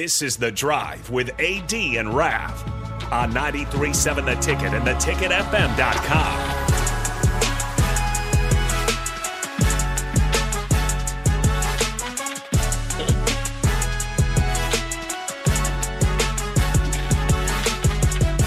This is The Drive with AD and Raff on 93.7 The Ticket and theticketfm.com.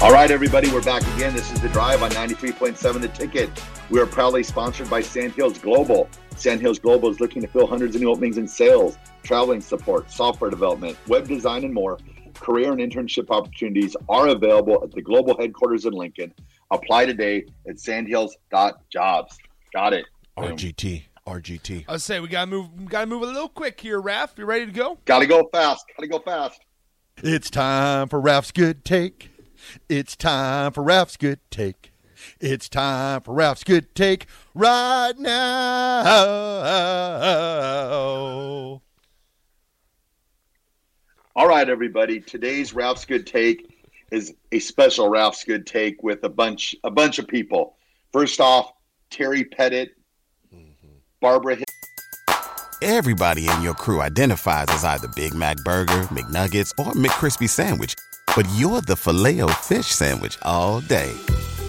All right, everybody, we're back again. This is The Drive on 93.7 The Ticket. We are proudly sponsored by Sandhills Global. Sandhills Global is looking to fill hundreds of new openings in sales, traveling support, software development, web design, and more. Career and internship opportunities are available at the global headquarters in Lincoln. Apply today at sandhills.jobs. Got it. Boom. RGT. RGT. I was say we gotta move. We gotta move a little quick here, Raff. You ready to go? Gotta go fast. Gotta go fast. It's time for Raff's good take. It's time for Raff's good take. It's time for Raff's good take right now. All right, everybody. Today's Raff's Good Take is a special Raff's Good Take with a bunch a bunch of people. First off, Terry Pettit, mm-hmm. Barbara. Hill- Everybody in your crew identifies as either Big Mac Burger, McNuggets, or McCrispy Sandwich. But you're the Filet-O-Fish Sandwich all day.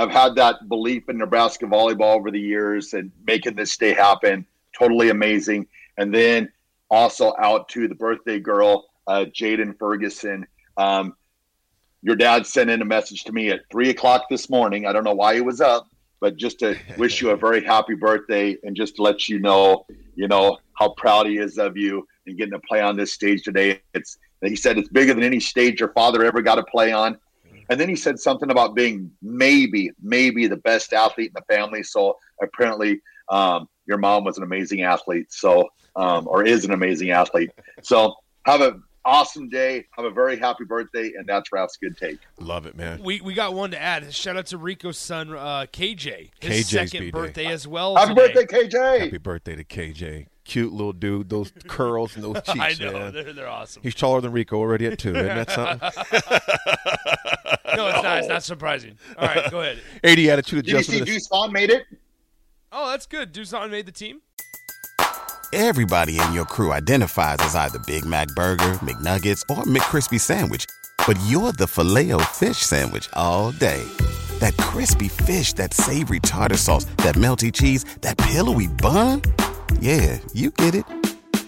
have had that belief in Nebraska volleyball over the years and making this day happen. Totally amazing. And then also out to the birthday girl, uh, Jaden Ferguson. Um, your dad sent in a message to me at three o'clock this morning. I don't know why he was up, but just to wish you a very happy birthday and just to let you know, you know, how proud he is of you and getting to play on this stage today. It's he said it's bigger than any stage your father ever got to play on. And then he said something about being maybe, maybe the best athlete in the family. So apparently, um, your mom was an amazing athlete. So, um, or is an amazing athlete. So have an awesome day. Have a very happy birthday. And that's Raff's good take. Love it, man. We we got one to add. Shout out to Rico's son, uh, KJ. His KJ's second B-Day. birthday as well. Happy today. birthday, KJ. Happy birthday to KJ. Cute little dude. Those curls and those cheeks, I know man. they're, they're awesome. He's taller than Rico already at two. Isn't that something? No, it's not. It's not surprising. All right, go ahead. 80 attitude adjustment. Did you adjustment. see Deuce Vaughn made it? Oh, that's good. Deuce Vaughn made the team. Everybody in your crew identifies as either Big Mac Burger, McNuggets, or McCrispy Sandwich. But you're the filet fish Sandwich all day. That crispy fish, that savory tartar sauce, that melty cheese, that pillowy bun. Yeah, you get it.